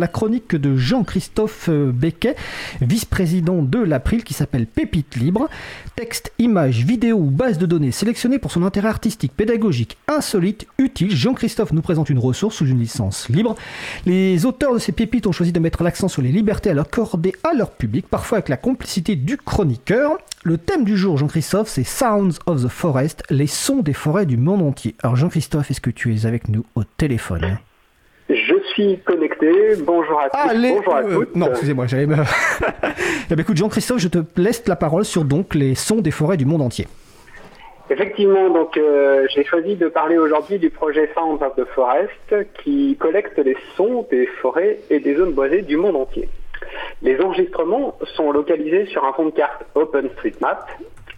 la chronique de Jean-Christophe euh, Becquet, vice-président de l'April, qui s'appelle Pépite Libre. Texte, images, vidéos ou base de données sélectionnées pour son intérêt artistique, pédagogique, insolite, utile. Jean-Christophe nous présente une ressource sous une licence libre. Les auteurs de ces pépites ont choisi de mettre l'accent sur les libertés à accorder à leur public, parfois avec la complicité du chroniqueur. Le thème du jour, Jean-Christophe, c'est Sounds of the Forest, les sons des forêts du monde entier. Alors Jean-Christophe, est-ce que tu es avec nous au téléphone? Suis connecté. Bonjour à tous. Bonjour à euh, non, excusez-moi, j'allais me. eh bien, écoute, Jean-Christophe, je te laisse la parole sur donc les sons des forêts du monde entier. Effectivement, donc euh, j'ai choisi de parler aujourd'hui du projet Sounds of the Forest qui collecte les sons des forêts et des zones boisées du monde entier. Les enregistrements sont localisés sur un fond de carte OpenStreetMap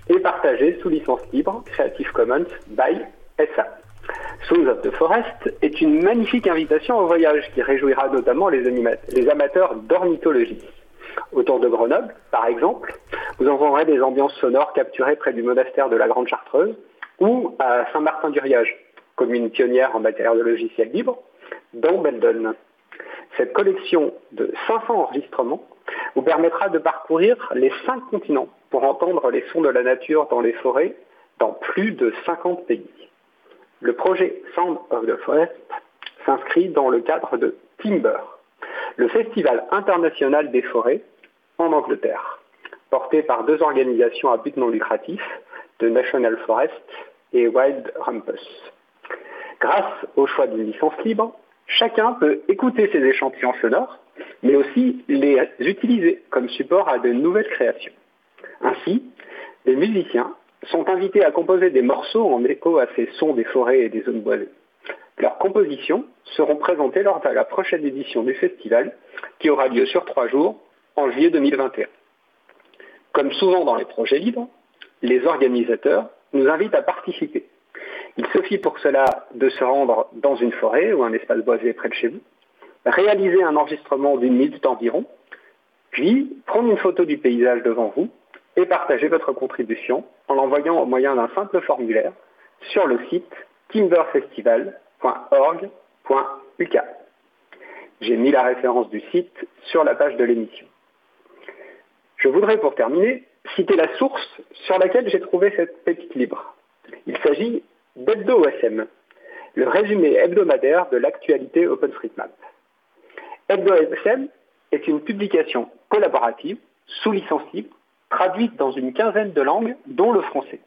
et partagés sous licence libre Creative Commons by SA. Sounds of the Forest est une magnifique invitation au voyage qui réjouira notamment les, les amateurs d'ornithologie. Autour de Grenoble, par exemple, vous entendrez des ambiances sonores capturées près du monastère de la Grande Chartreuse ou à Saint-Martin-du-Riage, commune pionnière en matière de logiciels libres, dans Beldon. Cette collection de 500 enregistrements vous permettra de parcourir les cinq continents pour entendre les sons de la nature dans les forêts dans plus de 50 pays. Le projet Sound of the Forest s'inscrit dans le cadre de Timber, le festival international des forêts en Angleterre, porté par deux organisations à but non lucratif, de National Forest et Wild Rumpus. Grâce au choix d'une licence libre, chacun peut écouter ces échantillons sonores, mais aussi les utiliser comme support à de nouvelles créations. Ainsi, les musiciens sont invités à composer des morceaux en écho à ces sons des forêts et des zones boisées. Leurs compositions seront présentées lors de la prochaine édition du festival, qui aura lieu sur trois jours en juillet 2021. Comme souvent dans les projets libres, les organisateurs nous invitent à participer. Il suffit pour cela de se rendre dans une forêt ou un espace boisé près de chez vous, réaliser un enregistrement d'une minute environ, puis prendre une photo du paysage devant vous et partager votre contribution en l'envoyant au moyen d'un simple formulaire sur le site timberfestival.org.uk. J'ai mis la référence du site sur la page de l'émission. Je voudrais pour terminer citer la source sur laquelle j'ai trouvé cette pépite libre. Il s'agit d'HebdoOSM, le résumé hebdomadaire de l'actualité OpenStreetMap. HebdoOSM est une publication collaborative sous licence libre traduite dans une quinzaine de langues, dont le français.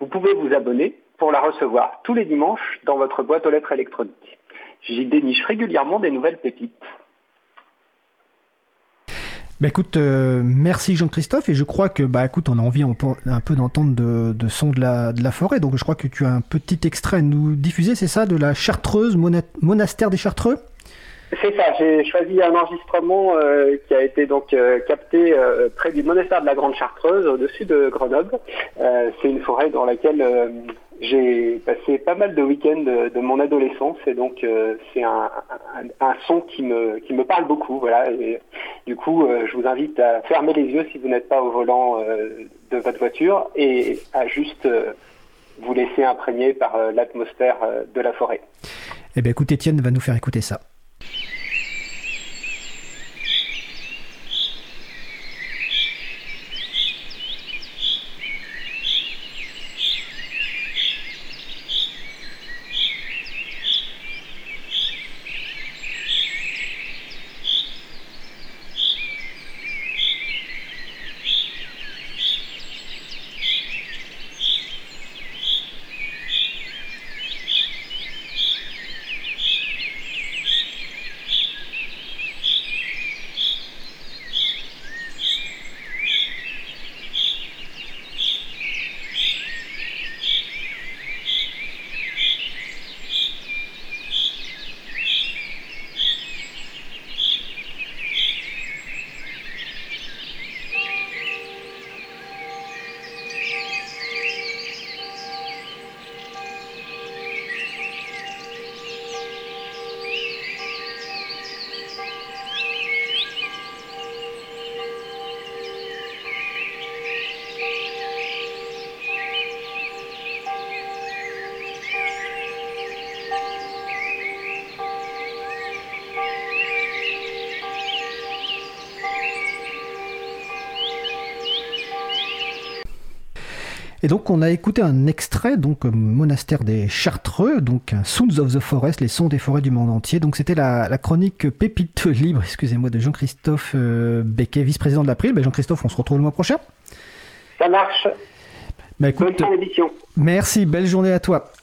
Vous pouvez vous abonner pour la recevoir tous les dimanches dans votre boîte aux lettres électronique. J'y déniche régulièrement des nouvelles pépites. Bah écoute, euh, merci Jean-Christophe et je crois que bah écoute, on a envie un peu d'entendre de, son de la forêt, donc je crois que tu as un petit extrait à nous diffuser, c'est ça, de la Chartreuse, monastère des Chartreux? C'est ça, j'ai choisi un enregistrement euh, qui a été donc euh, capté euh, près du monastère de la Grande Chartreuse, au-dessus de Grenoble. c'est une forêt dans laquelle j'ai passé pas mal de week-ends de, mon adolescence et donc c'est un, son qui me, qui me parle beaucoup. Voilà, du coup, je vous invite à fermer les yeux si vous n'êtes pas au volant de votre voiture et à juste vous laisser imprégner par l'atmosphère de la forêt. Eh bien écoute, Étienne va nous faire écouter ça. Et donc on a écouté un extrait, donc Monastère des Chartreux, donc Sounds of the Forest, les sons des forêts du monde entier. Donc c'était la, chronique Pépite libre, excusez-moi, de Jean-Christophe euh, Becquet, vice-président de l'April. Ben Jean-Christophe, on se retrouve le mois prochain. Ça marche. Ben, écoute, Bonne édition. Merci, belle journée à toi.